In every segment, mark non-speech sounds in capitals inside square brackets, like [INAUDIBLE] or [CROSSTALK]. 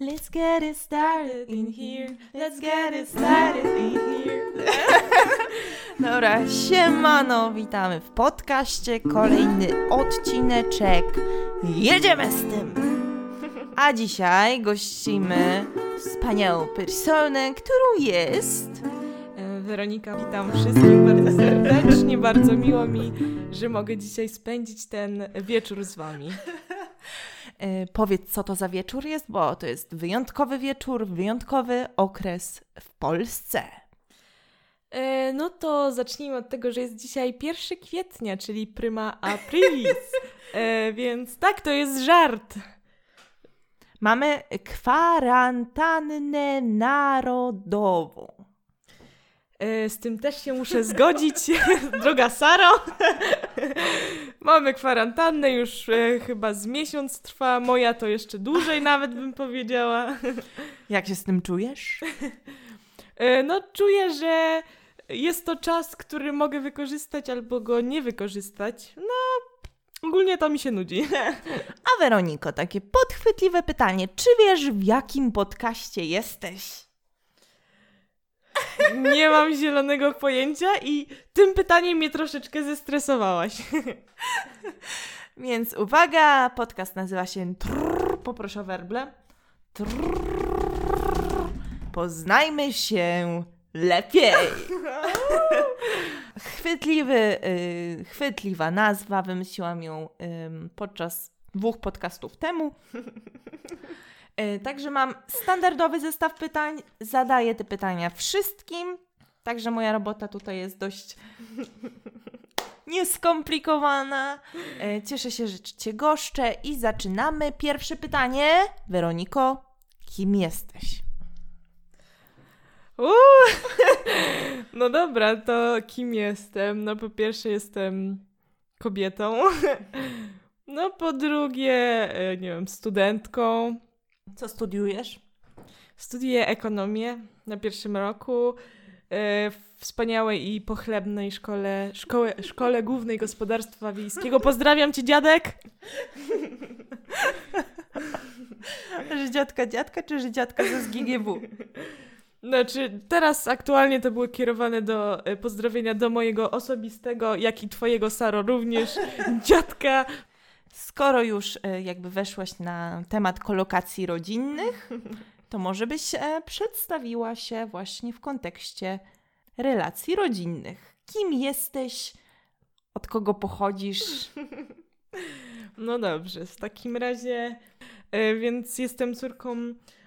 Let's get it started in here. Let's get it started in here. [LAUGHS] Dobra, siemano, witamy w podcaście. Kolejny odcineczek. Jedziemy z tym! A dzisiaj gościmy wspaniałą personę, którą jest... Weronika, witam wszystkich bardzo serdecznie. Bardzo miło mi, że mogę dzisiaj spędzić ten wieczór z Wami. E, powiedz, co to za wieczór jest, bo to jest wyjątkowy wieczór, wyjątkowy okres w Polsce. E, No to zacznijmy od tego, że jest dzisiaj 1 kwietnia, czyli prima aprilis. [LAUGHS] E, Więc tak, to jest żart. Mamy kwarantannę narodową. E, Z tym też się muszę zgodzić, [LAUGHS] droga Saro. [LAUGHS] Mamy kwarantannę, już e, chyba z miesiąc trwa. Moja to jeszcze dłużej [LAUGHS] nawet bym powiedziała. Jak się z tym czujesz? E, No, czuję, że jest to czas, który mogę wykorzystać albo go nie wykorzystać. No, ogólnie to mi się nudzi. A Weroniko, takie podchwytliwe pytanie. Czy wiesz, w jakim podcaście jesteś? Nie mam zielonego pojęcia i tym pytaniem mnie troszeczkę zestresowałaś. [LAUGHS] Więc uwaga, podcast nazywa się Trrr, poproszę o werble. Trrr, poznajmy się lepiej. [LAUGHS] Chwytliwy, y, chwytliwa nazwa, wymyśliłam ją ym, podczas dwóch podcastów temu. Y, Także mam standardowy zestaw pytań, zadaję te pytania wszystkim, także moja robota tutaj jest dość [LAUGHS] nieskomplikowana. E, Cieszę się, że Cię goszczę i zaczynamy. Pierwsze pytanie. Weroniko, kim jesteś? Uuu. [LAUGHS] No dobra, to kim jestem? No po pierwsze jestem kobietą. [LAUGHS] No po drugie, e, nie wiem, studentką. Co studiujesz? Studiuję ekonomię na pierwszym roku e, w wspaniałej i pochlebnej szkole, szkole, szkole Głównej Gospodarstwa Wiejskiego. Pozdrawiam cię, dziadek! Żydziatka dziadka czy żydziatka ze SGGW? Znaczy, teraz aktualnie to było kierowane do e, pozdrowienia do mojego osobistego, jak i twojego, Saro, również dziadka. Skoro już e, jakby weszłaś na temat kolokacji rodzinnych, to może byś e, przedstawiła się właśnie w kontekście relacji rodzinnych. Kim jesteś? Od kogo pochodzisz? [LAUGHS] No dobrze, w takim razie, e, więc jestem córką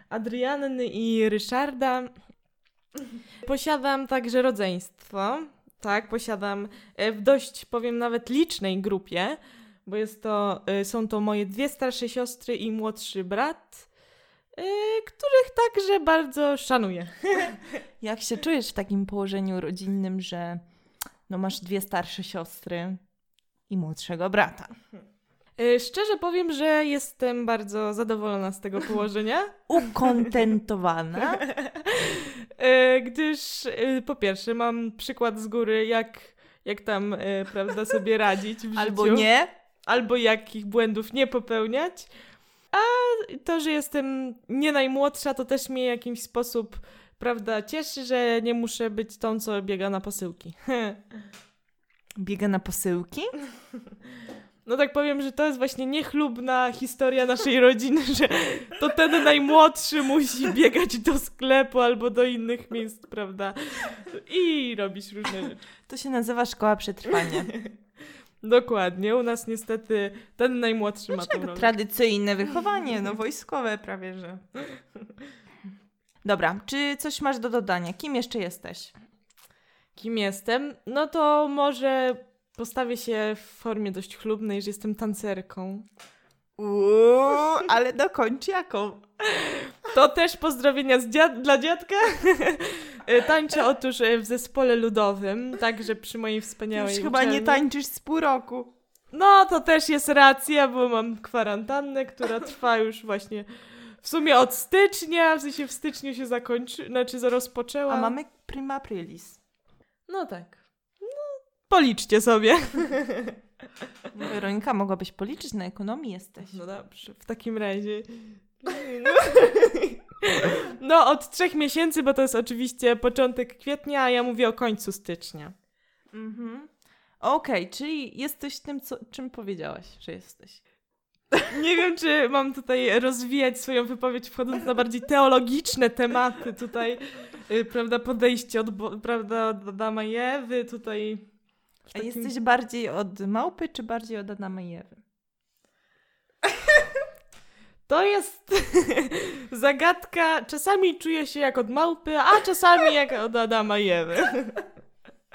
Adrianny i Ryszarda. Posiadam także rodzeństwo. Tak, posiadam w dość, powiem, nawet licznej grupie, bo jest to, e, są to moje dwie starsze siostry i młodszy brat, e, których także bardzo szanuję. [LAUGHS] Jak się czujesz w takim położeniu rodzinnym, że no masz dwie starsze siostry i młodszego brata? E, Szczerze powiem, że jestem bardzo zadowolona z tego położenia. [LAUGHS] Ukontentowana? [LAUGHS] Gdyż po pierwsze mam przykład z góry, jak, jak tam, prawda, sobie radzić w Albo życiu. nie? Albo jakich błędów nie popełniać. A to, że jestem nie najmłodsza, to też mnie w jakiś sposób, prawda, cieszy, że nie muszę być tą, co biega na posyłki. [LAUGHS] Biega na posyłki? [LAUGHS] No tak powiem, że to jest właśnie niechlubna historia naszej rodziny, [LAUGHS] że to ten najmłodszy musi biegać do sklepu albo do innych miejsc, prawda? I robić różne rzeczy. To się nazywa szkoła przetrwania. Dokładnie. U nas niestety ten najmłodszy ma tą rolę. Tradycyjne [LAUGHS] wychowanie, no wojskowe prawie, że. Dobra, czy coś masz do dodania? Kim jeszcze jesteś? Kim jestem? No to może postawię się w formie dość chlubnej, że jestem tancerką. Uuu, ale dokończ jaką? To też pozdrowienia dziad- dla dziadka. [LAUGHS] Tańczę otóż e, w zespole ludowym, także przy mojej wspaniałej Już chyba nie uczelni. tańczysz z pół roku. No, to też jest racja, bo mam kwarantannę, która trwa już właśnie w sumie od stycznia, w sensie w styczniu się zakończy, znaczy rozpoczęła. A mamy prima aprilis. No tak. No, policzcie sobie. [LAUGHS] Weronika, mogłabyś policzyć, na ekonomii jesteś. No dobrze, w takim razie [LAUGHS] No, od trzech miesięcy, bo to jest oczywiście początek kwietnia, a ja mówię o końcu stycznia. Mhm. Okej, czyli jesteś tym, co, czym powiedziałaś, że jesteś. Nie wiem, czy mam tutaj rozwijać swoją wypowiedź, wchodząc na bardziej teologiczne tematy. Tutaj, y, prawda, podejście od, prawda, od Adama i Ewy, tutaj... w A takim- jesteś bardziej od małpy, czy bardziej od Adama i Ewy? [LAUGHS] To jest [LAUGHS] zagadka. Czasami czuję się jak od małpy, a czasami jak od Adama i Ewy. [LAUGHS]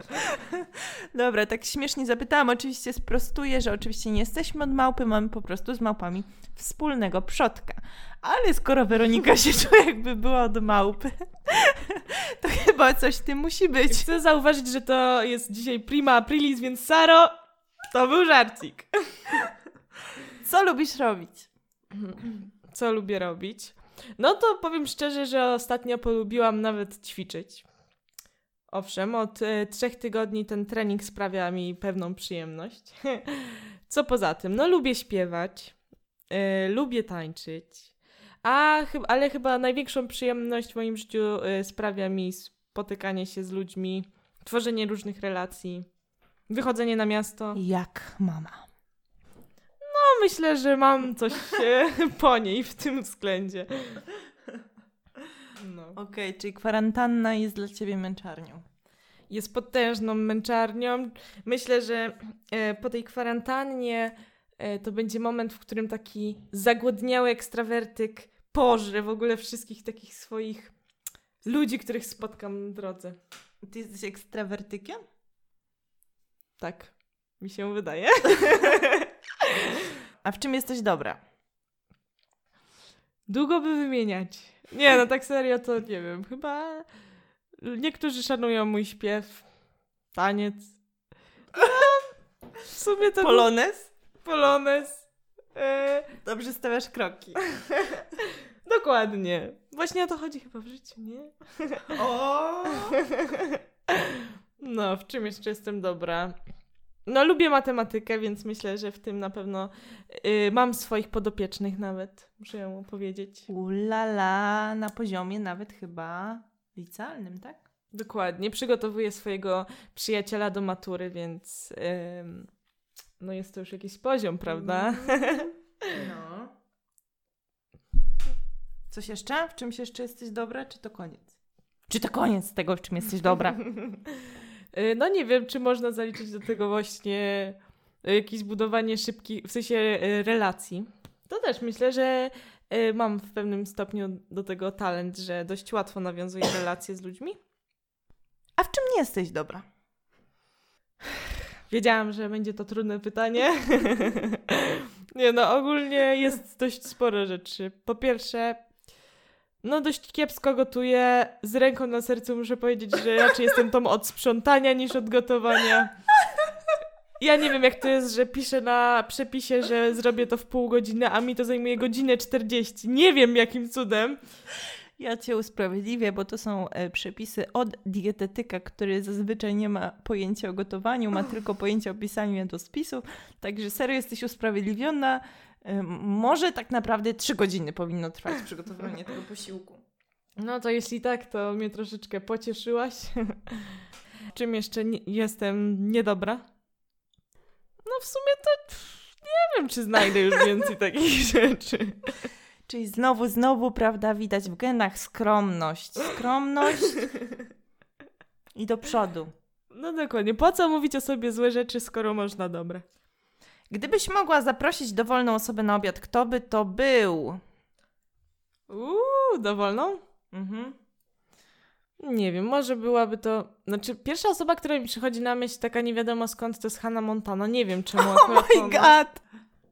[LAUGHS] Dobra, tak śmiesznie zapytałam. Oczywiście sprostuję, że oczywiście nie jesteśmy od małpy, mamy po prostu z małpami wspólnego przodka. Ale skoro Weronika się [LAUGHS] czuje, jakby była od małpy, [LAUGHS] to chyba coś w tym musi być. Chcę zauważyć, że to jest dzisiaj prima aprilis, więc Saro, to był żarcik. Co lubisz robić? Co lubię robić? No to powiem szczerze, że ostatnio polubiłam nawet ćwiczyć. Owszem, od e, trzech tygodni ten trening sprawia mi pewną przyjemność. [LAUGHS] Co poza tym? No lubię śpiewać, e, lubię tańczyć, a ale chyba największą przyjemność w moim życiu e, sprawia mi spotykanie się z ludźmi, tworzenie różnych relacji, wychodzenie na miasto. Jak mama. No myślę, że mam coś [LAUGHS] po niej w tym względzie. No. Okej, czyli kwarantanna jest dla ciebie męczarnią. jest potężną męczarnią. Myślę, że e, po tej kwarantannie e, to będzie moment, w którym taki zagłodniały ekstrawertyk pożre w ogóle wszystkich takich swoich ludzi, których spotkam w drodze. Ty jesteś ekstrawertykiem? Tak, mi się wydaje. [LAUGHS] A w czym jesteś dobra? Długo by wymieniać. Nie, no tak serio to nie wiem. Chyba niektórzy szanują mój śpiew, taniec. No, w sumie to... Polones? Polones. E, Dobrze stawiasz kroki. [LAUGHS] Dokładnie. Właśnie o to chodzi chyba w życiu, nie? O! [LAUGHS] No, w czym jeszcze jestem dobra? No, lubię matematykę, więc myślę, że w tym na pewno y, mam swoich podopiecznych nawet, muszę ją powiedzieć. Ulala, na poziomie nawet chyba licealnym, tak? Dokładnie. Przygotowuję swojego przyjaciela do matury, więc ym, no jest to już jakiś poziom, prawda? [LAUGHS] No. Coś jeszcze? W czymś jeszcze jesteś dobra, czy to koniec? Czy to koniec tego, w czym jesteś dobra? [LAUGHS] Y, No nie wiem, czy można zaliczyć do tego właśnie y, jakieś budowanie szybkich, w sensie y, relacji. To też myślę, że mam w pewnym stopniu do tego talent, że dość łatwo nawiązuję [COUGHS] relacje z ludźmi. A w czym nie jesteś dobra? [SIGHS] Wiedziałam, że będzie to trudne pytanie. [LAUGHS] nie no, ogólnie jest dość sporo rzeczy. Po pierwsze, no dość kiepsko gotuję. Z ręką na sercu muszę powiedzieć, że raczej jestem tą od sprzątania niż od gotowania. Ja nie wiem, jak to jest, że piszę na przepisie, że zrobię to w pół godziny, a mi to zajmuje godzinę 40. Nie wiem, jakim cudem. Ja cię usprawiedliwię, bo to są e, przepisy od dietetyka, który zazwyczaj nie ma pojęcia o gotowaniu, ma tylko pojęcie o pisaniu jadłospisów. Także serio jesteś usprawiedliwiona. Może tak naprawdę trzy godziny powinno trwać przygotowanie tego posiłku. No to jeśli tak, to mnie troszeczkę pocieszyłaś. [LAUGHS] Czym jeszcze nie, jestem niedobra? No w sumie to nie wiem, czy znajdę już więcej [LAUGHS] takich rzeczy. Czyli znowu, znowu, prawda, widać w genach skromność. Skromność [LAUGHS] i do przodu. No dokładnie. Po co mówić o sobie złe rzeczy, skoro można dobre? Gdybyś mogła zaprosić dowolną osobę na obiad, kto by to był? Uuu, dowolną? Mhm. Nie wiem, może byłaby to... Znaczy, pierwsza osoba, która mi przychodzi na myśl, taka nie wiadomo skąd, to jest Hannah Montana. Nie wiem czemu [LAUGHS] Oh my ona. god!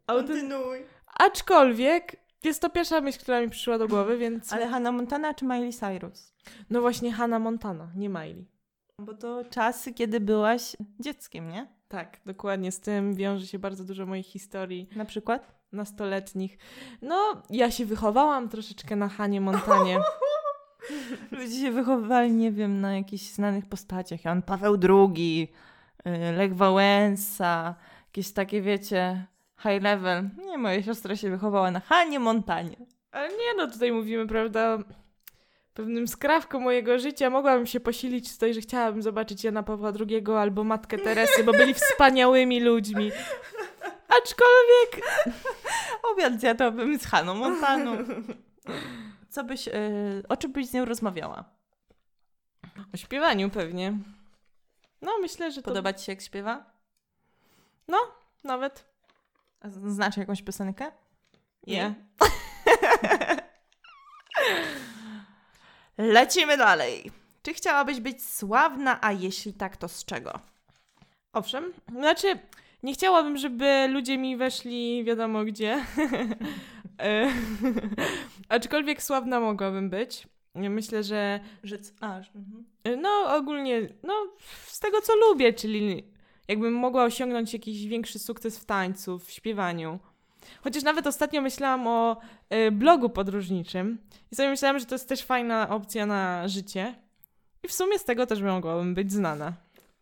Kontynuuj. Aczkolwiek jest to pierwsza myśl, która mi przyszła do głowy, więc... Ale Hannah Montana czy Miley Cyrus? No właśnie Hannah Montana, nie Miley. Bo to czasy, kiedy byłaś dzieckiem, nie? Tak, dokładnie. Z tym wiąże się bardzo dużo moich historii Na przykład? nastoletnich. No, ja się wychowałam troszeczkę na Hanie Montanie. [LAUGHS] Ludzie się wychowywali, nie wiem, na jakichś znanych postaciach. Jan Paweł II, y, Lech Wałęsa, jakieś takie, wiecie, high level. Nie, moja siostra się wychowała na Hanie Montanie. Ale nie, no tutaj mówimy, prawda, pewnym skrawką mojego życia mogłabym się posilić z tej, że chciałabym zobaczyć Jana Pawła II albo Matkę Teresy, bo byli wspaniałymi ludźmi. Aczkolwiek... Obiad zjadłabym z Haną Montaną. Co byś, e, o czym byś z nią rozmawiała? O śpiewaniu pewnie. No, myślę, że to... Podoba ci się, jak śpiewa? Nawet. A z- Znasz jakąś piosenkę? Nie. [LAUGHS] Lecimy dalej. Czy chciałabyś być sławna, a jeśli tak, to z czego? Owszem. Znaczy, nie chciałabym, żeby ludzie mi weszli wiadomo gdzie. [LAUGHS] E, [LAUGHS] Aczkolwiek sławna mogłabym być. Myślę, że Że c- a, że- mhm. e, no ogólnie, no z tego co lubię, czyli jakbym mogła osiągnąć jakiś większy sukces w tańcu, w śpiewaniu. Chociaż nawet ostatnio myślałam o e, blogu podróżniczym i sobie myślałam, że to jest też fajna opcja na życie. I w sumie z tego też mogłabym być znana.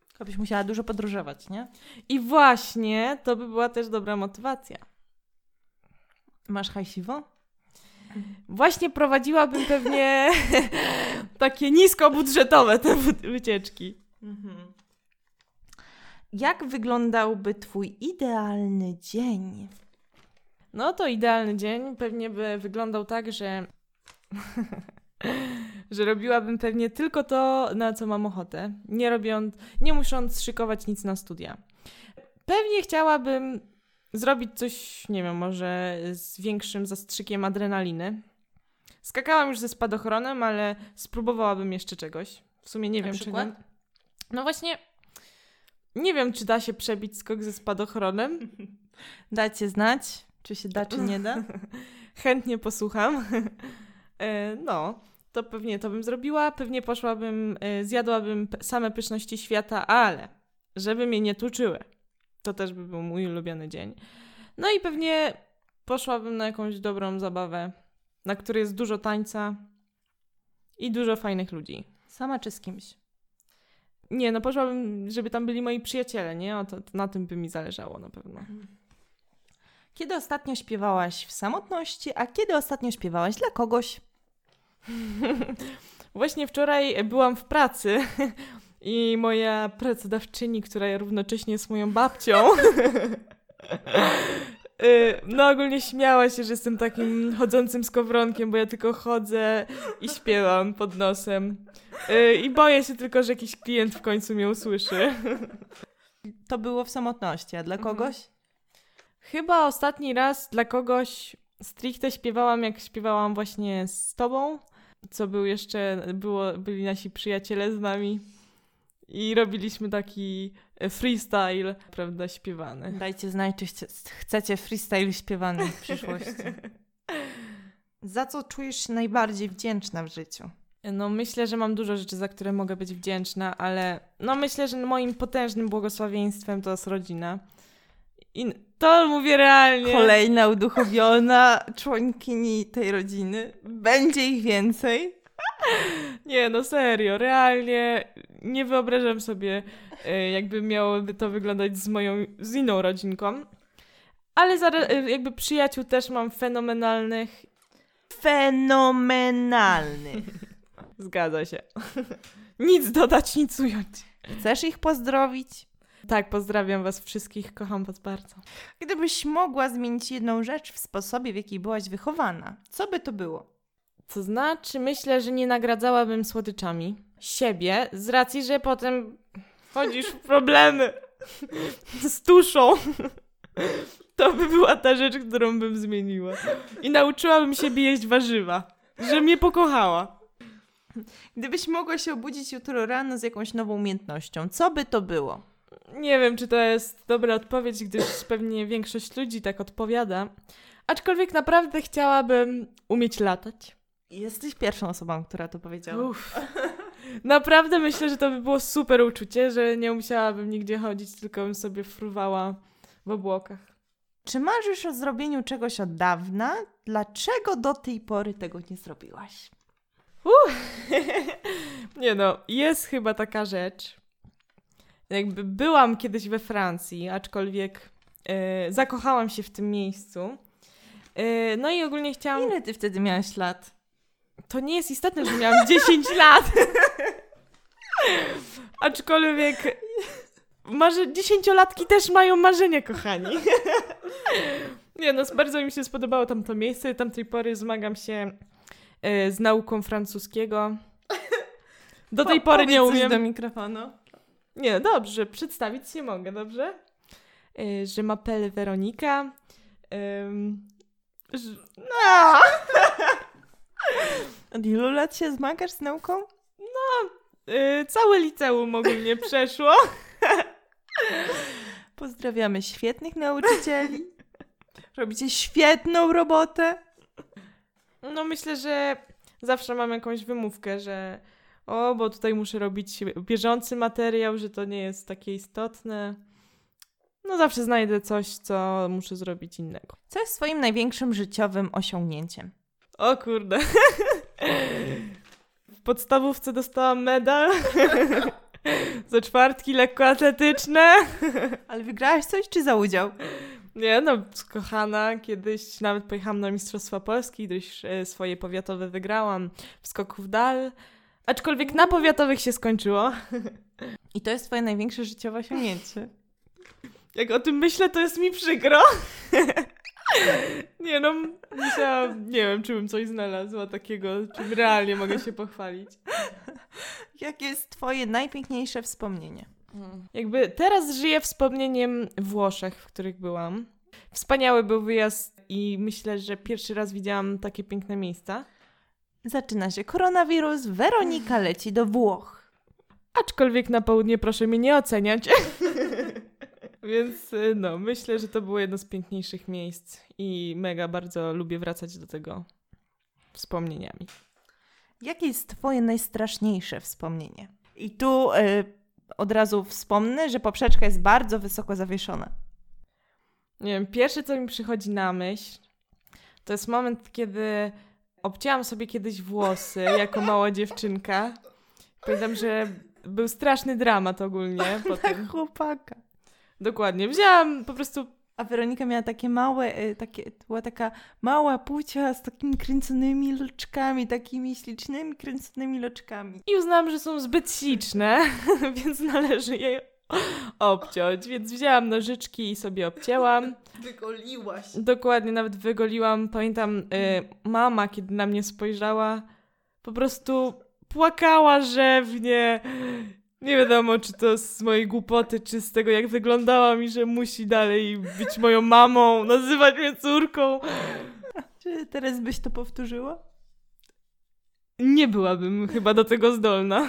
Tylko byś musiała dużo podróżować, nie? I właśnie to by była też dobra motywacja. Masz hajsiwo? Właśnie prowadziłabym pewnie [LAUGHS] takie niskobudżetowe te wy- wycieczki. Mhm. Jak wyglądałby twój idealny dzień? No to idealny dzień pewnie by wyglądał tak, że [LAUGHS] że robiłabym pewnie tylko to, na co mam ochotę, nie robiąc, nie musząc szykować nic na studia. Pewnie chciałabym zrobić coś, nie wiem, może z większym zastrzykiem adrenaliny. Skakałam już ze spadochronem, ale spróbowałabym jeszcze czegoś. W sumie nie Na wiem, przykład? czego. No właśnie, nie wiem, czy da się przebić skok ze spadochronem. [LAUGHS] Dajcie znać, czy się da, czy nie da. [LAUGHS] Chętnie posłucham. E, no, to pewnie to bym zrobiła. Pewnie poszłabym, e, zjadłabym same pyszności świata, ale żeby mnie nie tuczyły. To też by był mój ulubiony dzień. No i pewnie poszłabym na jakąś dobrą zabawę, na której jest dużo tańca i dużo fajnych ludzi. Sama czy z kimś? Nie, no poszłabym, żeby tam byli moi przyjaciele, nie? O, to, to na tym by mi zależało na pewno. Kiedy ostatnio śpiewałaś w samotności, a kiedy ostatnio śpiewałaś dla kogoś? [LAUGHS] Właśnie wczoraj byłam w pracy [LAUGHS] i moja pracodawczyni, która równocześnie jest moją babcią, [LAUGHS] y, no ogólnie śmiała się, że jestem takim chodzącym skowronkiem, bo ja tylko chodzę i śpiewam pod nosem. Y, I boję się tylko, że jakiś klient w końcu mnie usłyszy. To było w samotności, a dla Mhm. kogoś? Chyba ostatni raz dla kogoś stricte śpiewałam, jak śpiewałam właśnie z tobą, co był jeszcze, było, byli nasi przyjaciele z nami i robiliśmy taki e, freestyle, prawda, śpiewany. Dajcie znać, czy chce- chcecie freestyle śpiewany w przyszłości. [LAUGHS] Za co czujesz się najbardziej wdzięczna w życiu? No myślę, że mam dużo rzeczy, za które mogę być wdzięczna, ale no myślę, że moim potężnym błogosławieństwem to jest rodzina. I to mówię realnie. Kolejna uduchowiona członkini tej rodziny. Będzie ich więcej. [LAUGHS] Nie, no serio, realnie nie wyobrażam sobie, e, jakby miałoby to wyglądać z moją, z inną rodzinką. Ale za, e, jakby przyjaciół też mam fenomenalnych. Fenomenalny. [LAUGHS] Zgadza się. [LAUGHS] nic dodać, nic ująć. Chcesz ich pozdrowić? Tak, pozdrawiam was wszystkich, kocham was bardzo. Gdybyś mogła zmienić jedną rzecz w sposobie, w jaki byłaś wychowana, co by to było? To znaczy, myślę, że nie nagradzałabym słodyczami siebie, z racji, że potem wchodzisz w problemy [LAUGHS] z tuszą. [LAUGHS] To by była ta rzecz, którą bym zmieniła. I nauczyłabym siebie jeść warzywa, że mnie pokochała. Gdybyś mogła się obudzić jutro rano z jakąś nową umiejętnością, co by to było? Nie wiem, czy to jest dobra odpowiedź, gdyż pewnie większość ludzi tak odpowiada. Aczkolwiek naprawdę chciałabym umieć latać. Jesteś pierwszą osobą, która to powiedziała. Uff. Naprawdę myślę, że to by było super uczucie, że nie musiałabym nigdzie chodzić, tylko bym sobie fruwała w obłokach. Czy marzysz o zrobieniu czegoś od dawna? Dlaczego do tej pory tego nie zrobiłaś? [LAUGHS] nie no, jest chyba taka rzecz. Jakby byłam kiedyś we Francji, aczkolwiek e, zakochałam się w tym miejscu, Yy, no i ogólnie chciałam... Ile ty wtedy miałaś lat? To nie jest istotne, że miałam [LAUGHS] 10 lat. Aczkolwiek marze... dziesięciolatki też mają marzenia, kochani. [LAUGHS] nie no, bardzo mi się spodobało tamto miejsce. Tamtej pory zmagam się yy, z nauką francuskiego. Do tej Po- pory nie umiem. do mikrofonu. Nie, dobrze, przedstawić nie mogę, dobrze? Yy, je m'appelle Weronika. Ym, ż- no. [LAUGHS] Od ilu lat się zmagasz z nauką? Yy, całe liceum ogólnie [LAUGHS] przeszło. Pozdrawiamy świetnych nauczycieli. Robicie świetną robotę. No myślę, że zawsze mam jakąś wymówkę, że o, bo tutaj muszę robić bieżący materiał, że to nie jest takie istotne. No zawsze znajdę coś, co muszę zrobić innego. Co jest twoim największym życiowym osiągnięciem? O kurde. W podstawówce dostałam medal [LAUGHS] za czwartki lekkoatletyczne. Ale wygrałaś coś czy za udział? Nie no, kochana, kiedyś nawet pojechałam na Mistrzostwa Polski, gdyż e, swoje powiatowe wygrałam w skoku w dal. Aczkolwiek na powiatowych się skończyło. I to jest twoje największe życiowe osiągnięcie. Jak o tym myślę, to jest mi przykro. Nie no, musiałam, nie wiem, czy bym coś znalazła takiego, czym realnie mogę się pochwalić. Jakie jest twoje najpiękniejsze wspomnienie? Jakby teraz żyję wspomnieniem Włoszech, w których byłam. Wspaniały był wyjazd i myślę, że pierwszy raz widziałam takie piękne miejsca. Zaczyna się koronawirus, Weronika leci do Włoch. Aczkolwiek na południe proszę mnie nie oceniać. [LAUGHS] Więc y, no, myślę, że to było jedno z piękniejszych miejsc i mega bardzo lubię wracać do tego wspomnieniami. Jakie jest twoje najstraszniejsze wspomnienie? I tu y, od razu wspomnę, że poprzeczka jest bardzo wysoko zawieszona. Nie wiem, pierwsze co mi przychodzi na myśl, to jest moment, kiedy obcięłam sobie kiedyś włosy jako mała dziewczynka. Pamiętam, że był straszny dramat ogólnie po tym. chłopaka. Dokładnie. Wzięłam po prostu A Weronika miała takie małe, y, takie, była taka mała pucia z takimi kręconymi loczkami, takimi ślicznymi kręconymi loczkami. i uznałam, że są zbyt śliczne, [LAUGHS] więc należy je [LAUGHS] obciąć. Więc wzięłam nożyczki i sobie obcięłam. Wygoliłaś. Dokładnie, nawet wygoliłam. Pamiętam, y, mama, kiedy na mnie spojrzała, po prostu płakała rzewnie. Nie wiadomo, czy to z mojej głupoty, czy z tego, jak wyglądałam i że musi dalej być moją mamą, nazywać mnie córką. Czy teraz byś to powtórzyła? Nie byłabym chyba do tego zdolna.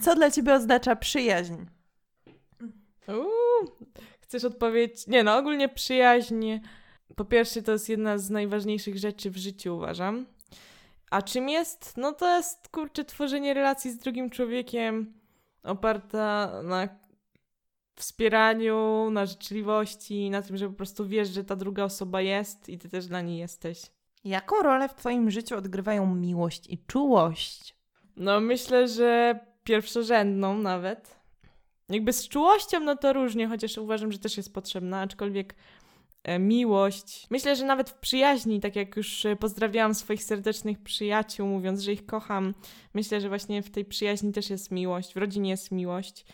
Co dla ciebie oznacza przyjaźń? Uuu, chcesz odpowiedzieć? Nie no, ogólnie przyjaźń. Po pierwsze, to jest jedna z najważniejszych rzeczy w życiu, uważam. A czym jest? No to jest, kurczę, tworzenie relacji z drugim człowiekiem oparta na wspieraniu, na życzliwości, na tym, że po prostu wiesz, że ta druga osoba jest i ty też dla niej jesteś. Jaką rolę w twoim życiu odgrywają miłość i czułość? No myślę, że pierwszorzędną nawet. Jakby z czułością, no to różnie, chociaż uważam, że też jest potrzebna, aczkolwiek e, miłość. Myślę, że nawet w przyjaźni, tak jak już e, pozdrawiałam swoich serdecznych przyjaciół, mówiąc, że ich kocham, myślę, że właśnie w tej przyjaźni też jest miłość, w rodzinie jest miłość.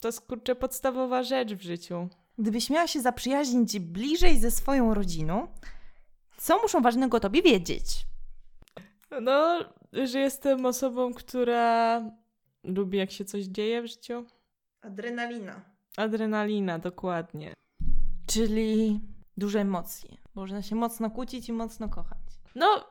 To jest kurczę podstawowa rzecz w życiu. Gdybyś miała się zaprzyjaźnić bliżej ze swoją rodziną, co muszą ważnego o tobie wiedzieć? No, że jestem osobą, która lubi, jak się coś dzieje w życiu. Adrenalina. Adrenalina, dokładnie. Czyli duże emocje. Można się mocno kłócić i mocno kochać. No,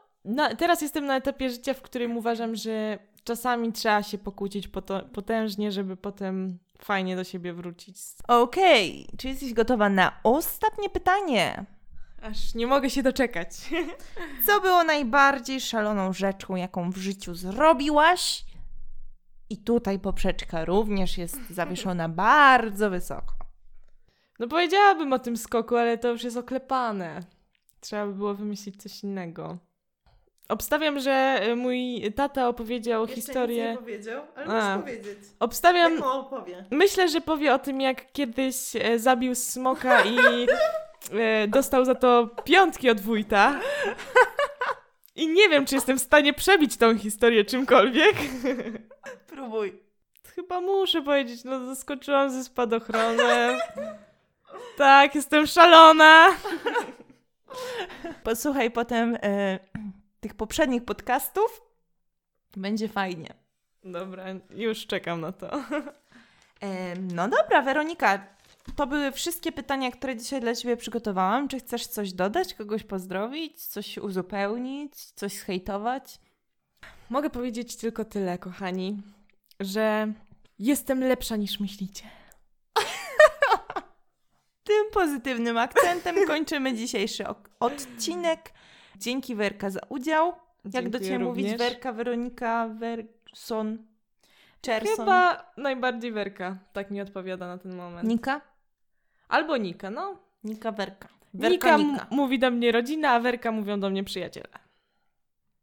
teraz jestem na etapie życia, w którym uważam, że czasami trzeba się pokłócić potężnie, żeby potem fajnie do siebie wrócić. Okej, czy jesteś gotowa na ostatnie pytanie? Aż nie mogę się doczekać. [LAUGHS] Co było najbardziej szaloną rzeczą, jaką w życiu zrobiłaś? I tutaj poprzeczka również jest zawieszona bardzo wysoko. No powiedziałabym o tym skoku, ale to już jest oklepane. Trzeba by było wymyślić coś innego. Obstawiam, że y, mój tata opowiedział historię. powiedział, możesz A. powiedzieć. Obstawiam. opowie? Myślę, że powie o tym, jak kiedyś e, zabił smoka i e, dostał za to piątki od wójta. I nie wiem, czy jestem w stanie przebić tą historię czymkolwiek. Próbuj. Chyba muszę powiedzieć, no zaskoczyłam ze spadochronem. [LAUGHS] Tak, jestem szalona. [LAUGHS] Posłuchaj potem e, tych poprzednich podcastów. Będzie fajnie. Dobra, już czekam na to. E, no dobra, Weronika. To były wszystkie pytania, które dzisiaj dla Ciebie przygotowałam. Czy chcesz coś dodać, kogoś pozdrowić, coś uzupełnić, coś zhejtować? Mogę powiedzieć tylko tyle, kochani, że jestem lepsza niż myślicie. [LAUGHS] Tym pozytywnym akcentem kończymy dzisiejszy odcinek. Dzięki Werka za udział. Jak do Dziękuję Ciebie mówić? również. Werka, Weronika, Werson, Czerson, Chyba najbardziej Werka, tak mi odpowiada na ten moment. Nika? Albo Nika, no. Nika, Werka. Nika, Werka, Nika. mówi do mnie rodzina, a Werka mówią do mnie przyjaciele.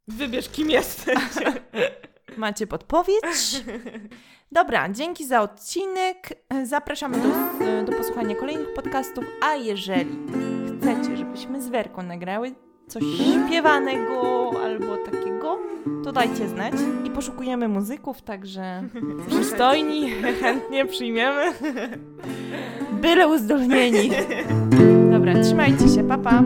Wybierz, kim jesteś. [LAUGHS] Macie podpowiedź? Dobra, dzięki za odcinek. Zapraszamy do, do posłuchania kolejnych podcastów, a jeżeli chcecie, żebyśmy z Werką nagrały coś śpiewanego albo takiego, to dajcie znać i poszukujemy muzyków, także Przystojni, chętnie przyjmiemy. byle uzdolnieni. Dobra, trzymajcie się, papa. Pa.